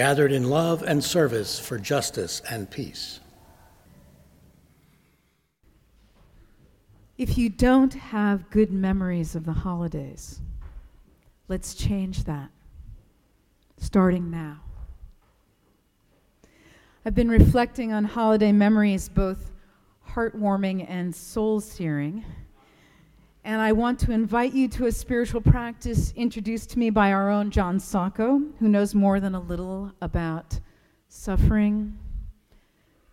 gathered in love and service for justice and peace. If you don't have good memories of the holidays, let's change that, starting now. I've been reflecting on holiday memories, both heartwarming and soul searing. And I want to invite you to a spiritual practice introduced to me by our own John Sacco, who knows more than a little about suffering,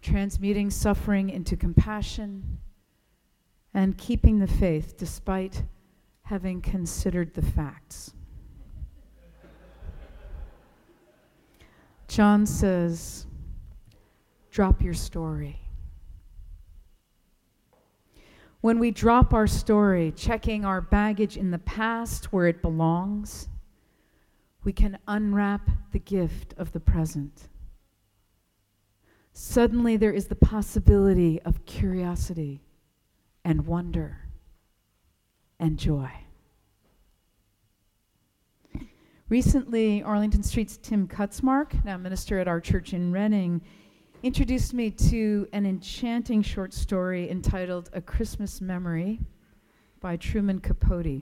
transmuting suffering into compassion, and keeping the faith despite having considered the facts. John says, drop your story. When we drop our story, checking our baggage in the past where it belongs, we can unwrap the gift of the present. Suddenly, there is the possibility of curiosity and wonder and joy. Recently, Arlington Street's Tim Kutzmark, now minister at our church in Reading, introduced me to an enchanting short story entitled A Christmas Memory by Truman Capote.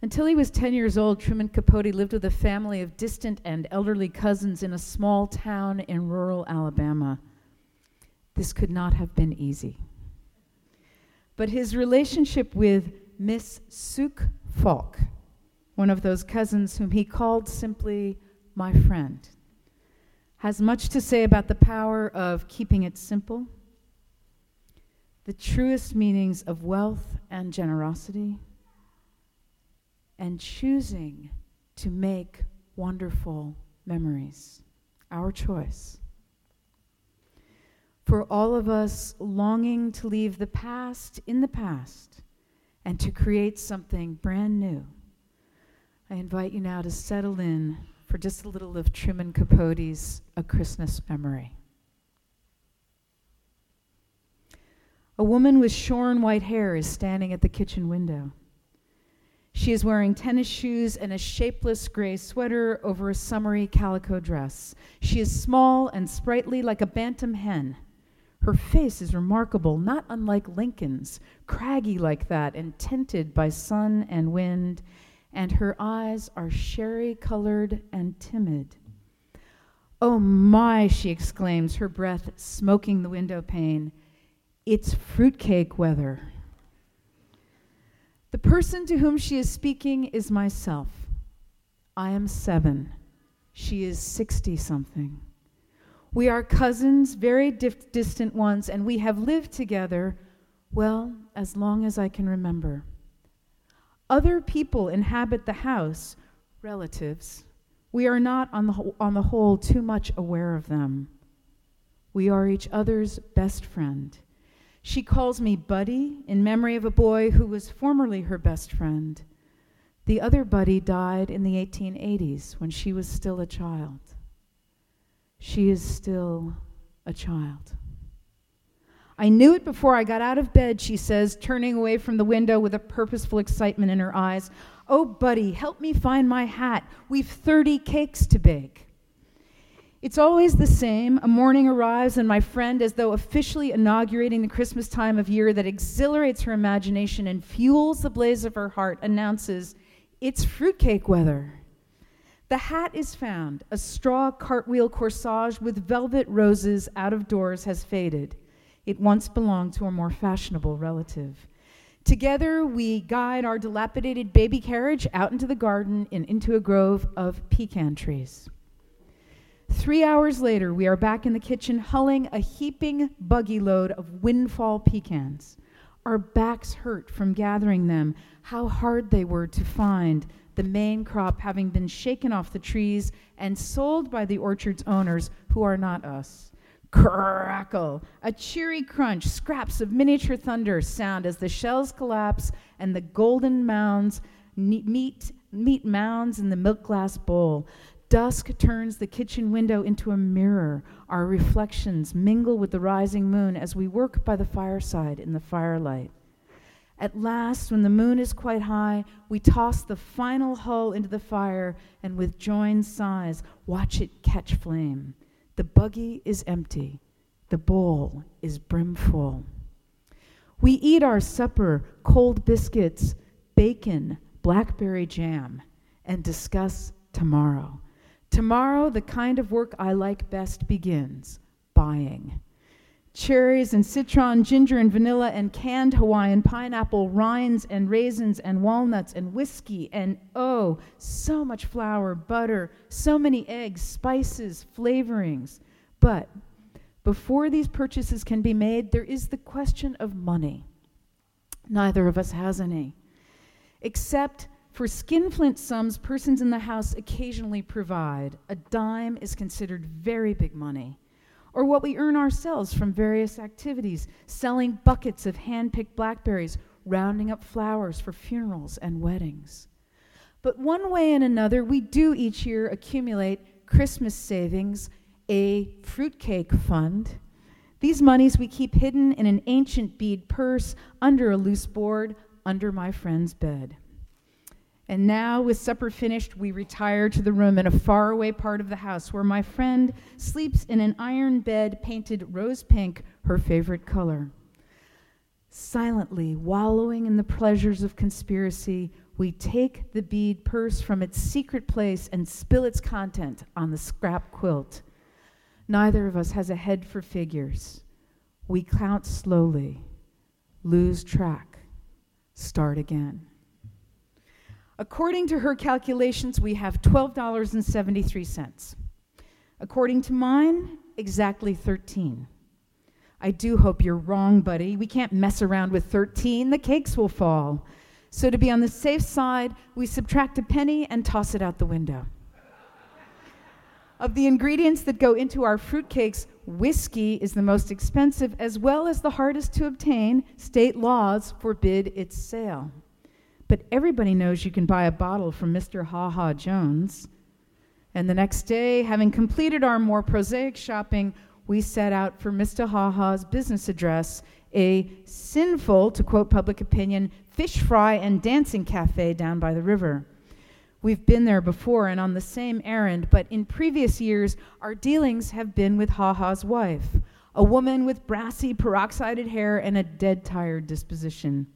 Until he was 10 years old, Truman Capote lived with a family of distant and elderly cousins in a small town in rural Alabama. This could not have been easy. But his relationship with Miss Sook Faulk, one of those cousins whom he called simply my friend, has much to say about the power of keeping it simple, the truest meanings of wealth and generosity, and choosing to make wonderful memories. Our choice. For all of us longing to leave the past in the past and to create something brand new, I invite you now to settle in for just a little of Truman Capote's A Christmas Memory. A woman with shorn white hair is standing at the kitchen window. She is wearing tennis shoes and a shapeless gray sweater over a summery calico dress. She is small and sprightly like a bantam hen. Her face is remarkable, not unlike Lincoln's, craggy like that and tinted by sun and wind and her eyes are sherry colored and timid. Oh my, she exclaims, her breath smoking the window pane. It's fruitcake weather. The person to whom she is speaking is myself. I am seven. She is 60 something. We are cousins, very dif- distant ones, and we have lived together, well, as long as I can remember. Other people inhabit the house, relatives. We are not, on the, on the whole, too much aware of them. We are each other's best friend. She calls me Buddy in memory of a boy who was formerly her best friend. The other Buddy died in the 1880s when she was still a child. She is still a child. I knew it before I got out of bed, she says, turning away from the window with a purposeful excitement in her eyes. Oh, buddy, help me find my hat. We've 30 cakes to bake. It's always the same. A morning arrives, and my friend, as though officially inaugurating the Christmas time of year that exhilarates her imagination and fuels the blaze of her heart, announces, It's fruitcake weather. The hat is found. A straw cartwheel corsage with velvet roses out of doors has faded. It once belonged to a more fashionable relative. Together, we guide our dilapidated baby carriage out into the garden and into a grove of pecan trees. Three hours later, we are back in the kitchen hulling a heaping buggy load of windfall pecans. Our backs hurt from gathering them, how hard they were to find, the main crop having been shaken off the trees and sold by the orchard's owners, who are not us. Crackle! A cheery crunch, scraps of miniature thunder sound as the shells collapse and the golden mounds meet, meet mounds in the milk glass bowl. Dusk turns the kitchen window into a mirror. Our reflections mingle with the rising moon as we work by the fireside in the firelight. At last, when the moon is quite high, we toss the final hull into the fire and with joined sighs watch it catch flame. The buggy is empty, the bowl is brimful. We eat our supper, cold biscuits, bacon, blackberry jam, and discuss tomorrow. Tomorrow, the kind of work I like best begins buying. Cherries and citron, ginger and vanilla, and canned Hawaiian pineapple, rinds and raisins and walnuts and whiskey, and oh, so much flour, butter, so many eggs, spices, flavorings. But before these purchases can be made, there is the question of money. Neither of us has any, except for skinflint sums persons in the house occasionally provide. A dime is considered very big money or what we earn ourselves from various activities, selling buckets of hand picked blackberries, rounding up flowers for funerals and weddings. But one way and another, we do each year accumulate Christmas savings, a fruitcake fund. These monies we keep hidden in an ancient bead purse under a loose board under my friend's bed. And now, with supper finished, we retire to the room in a faraway part of the house where my friend sleeps in an iron bed painted rose pink, her favorite color. Silently, wallowing in the pleasures of conspiracy, we take the bead purse from its secret place and spill its content on the scrap quilt. Neither of us has a head for figures. We count slowly, lose track, start again. According to her calculations, we have $12.73. According to mine, exactly 13. I do hope you're wrong, buddy. We can't mess around with 13. The cakes will fall. So, to be on the safe side, we subtract a penny and toss it out the window. of the ingredients that go into our fruitcakes, whiskey is the most expensive as well as the hardest to obtain. State laws forbid its sale. But everybody knows you can buy a bottle from Mr. Ha Ha Jones. And the next day, having completed our more prosaic shopping, we set out for Mr. Ha Ha's business address, a sinful, to quote public opinion, fish fry and dancing cafe down by the river. We've been there before and on the same errand, but in previous years, our dealings have been with Ha Ha's wife, a woman with brassy, peroxided hair and a dead tired disposition.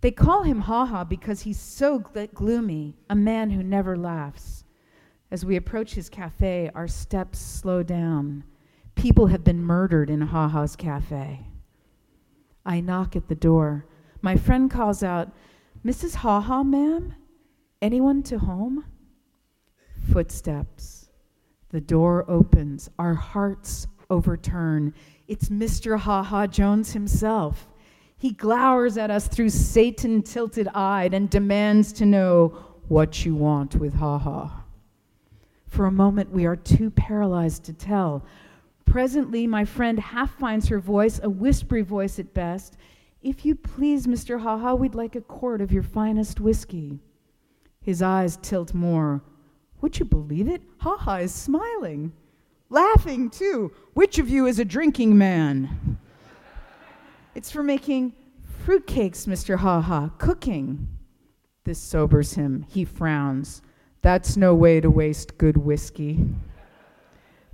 They call him Ha Ha because he's so gl- gloomy, a man who never laughs. As we approach his cafe, our steps slow down. People have been murdered in Ha Ha's cafe. I knock at the door. My friend calls out, Mrs. Ha Ha, ma'am? Anyone to home? Footsteps. The door opens. Our hearts overturn. It's Mr. Ha Ha Jones himself. He glowers at us through Satan tilted eyed and demands to know what you want with Ha Ha. For a moment, we are too paralyzed to tell. Presently, my friend half finds her voice, a whispery voice at best. If you please, Mr. Ha Ha, we'd like a quart of your finest whiskey. His eyes tilt more. Would you believe it? Ha Ha is smiling, laughing too. Which of you is a drinking man? It's for making fruitcakes, Mr. Ha Ha, cooking. This sobers him. He frowns. That's no way to waste good whiskey.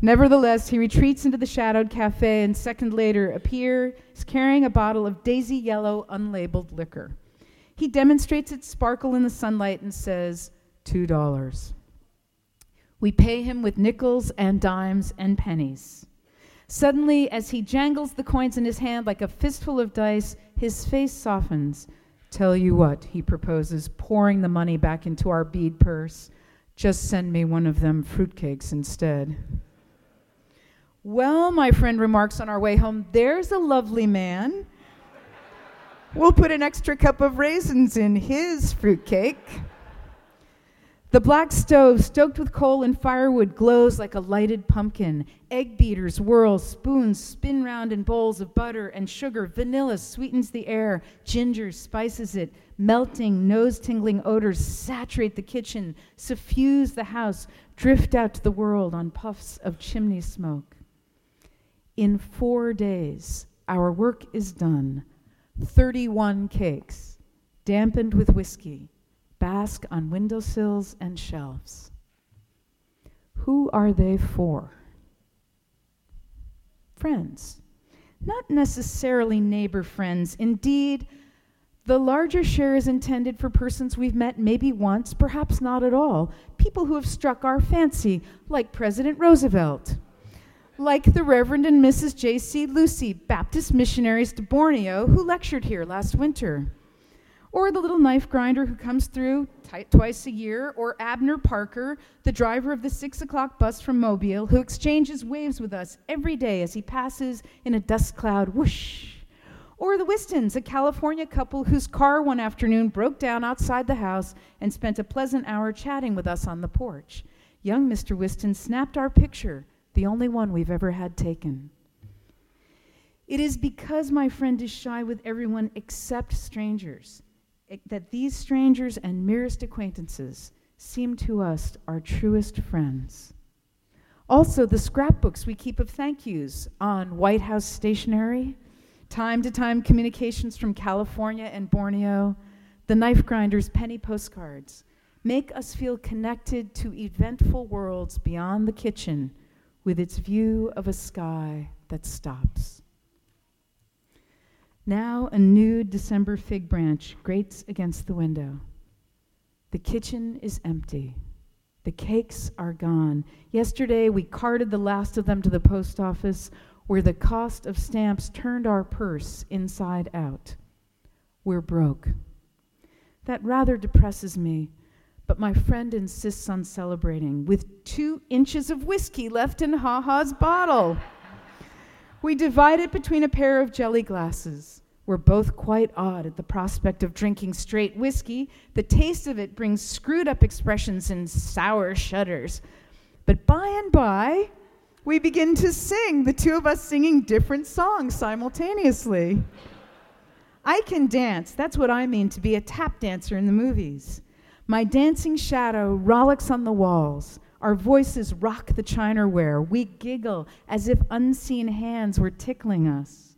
Nevertheless, he retreats into the shadowed cafe and second later appears carrying a bottle of daisy yellow unlabeled liquor. He demonstrates its sparkle in the sunlight and says, Two dollars. We pay him with nickels and dimes and pennies. Suddenly, as he jangles the coins in his hand like a fistful of dice, his face softens. Tell you what, he proposes, pouring the money back into our bead purse. Just send me one of them fruitcakes instead. Well, my friend remarks on our way home, there's a lovely man. We'll put an extra cup of raisins in his fruitcake. The black stove, stoked with coal and firewood, glows like a lighted pumpkin. Egg beaters whirl, spoons spin round in bowls of butter and sugar. Vanilla sweetens the air, ginger spices it. Melting, nose tingling odors saturate the kitchen, suffuse the house, drift out to the world on puffs of chimney smoke. In four days, our work is done. 31 cakes, dampened with whiskey bask on windowsills and shelves. Who are they for? Friends. Not necessarily neighbor friends. Indeed, the larger share is intended for persons we've met maybe once, perhaps not at all. People who have struck our fancy, like President Roosevelt, like the Reverend and Mrs. J.C. Lucey, Baptist missionaries to Borneo, who lectured here last winter or the little knife grinder who comes through t- twice a year, or Abner Parker, the driver of the six o'clock bus from Mobile, who exchanges waves with us every day as he passes in a dust cloud whoosh. Or the Wistons, a California couple whose car one afternoon broke down outside the house and spent a pleasant hour chatting with us on the porch. Young Mr. Wiston snapped our picture, the only one we've ever had taken. It is because my friend is shy with everyone except strangers that these strangers and merest acquaintances seem to us our truest friends. Also, the scrapbooks we keep of thank yous on White House stationery, time to time communications from California and Borneo, the knife grinder's penny postcards make us feel connected to eventful worlds beyond the kitchen with its view of a sky that stops. Now a nude December fig branch grates against the window. The kitchen is empty. The cakes are gone. Yesterday we carted the last of them to the post office where the cost of stamps turned our purse inside out. We're broke. That rather depresses me, but my friend insists on celebrating with two inches of whiskey left in Ha Ha's bottle. We divide it between a pair of jelly glasses. We're both quite awed at the prospect of drinking straight whiskey. The taste of it brings screwed up expressions and sour shudders. But by and by, we begin to sing, the two of us singing different songs simultaneously. I can dance. That's what I mean to be a tap dancer in the movies. My dancing shadow rollicks on the walls. Our voices rock the chinaware. We giggle as if unseen hands were tickling us.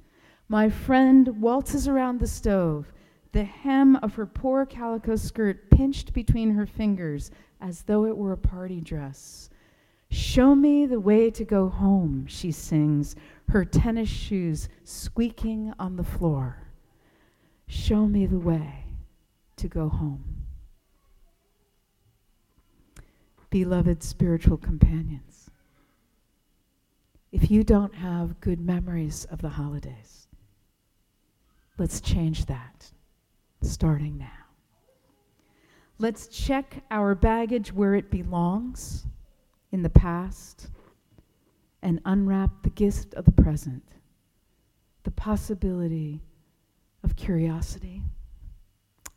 My friend waltzes around the stove, the hem of her poor calico skirt pinched between her fingers as though it were a party dress. Show me the way to go home, she sings, her tennis shoes squeaking on the floor. Show me the way to go home. Beloved spiritual companions, if you don't have good memories of the holidays, let's change that starting now. Let's check our baggage where it belongs in the past and unwrap the gift of the present, the possibility of curiosity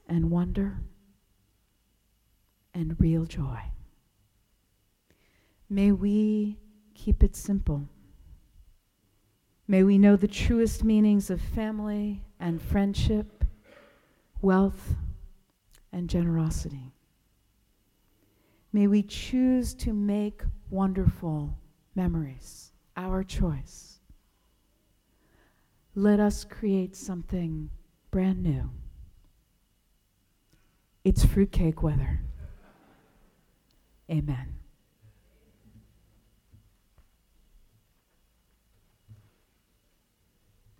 and wonder and real joy. May we keep it simple. May we know the truest meanings of family and friendship, wealth and generosity. May we choose to make wonderful memories, our choice. Let us create something brand new. It's fruitcake weather. Amen.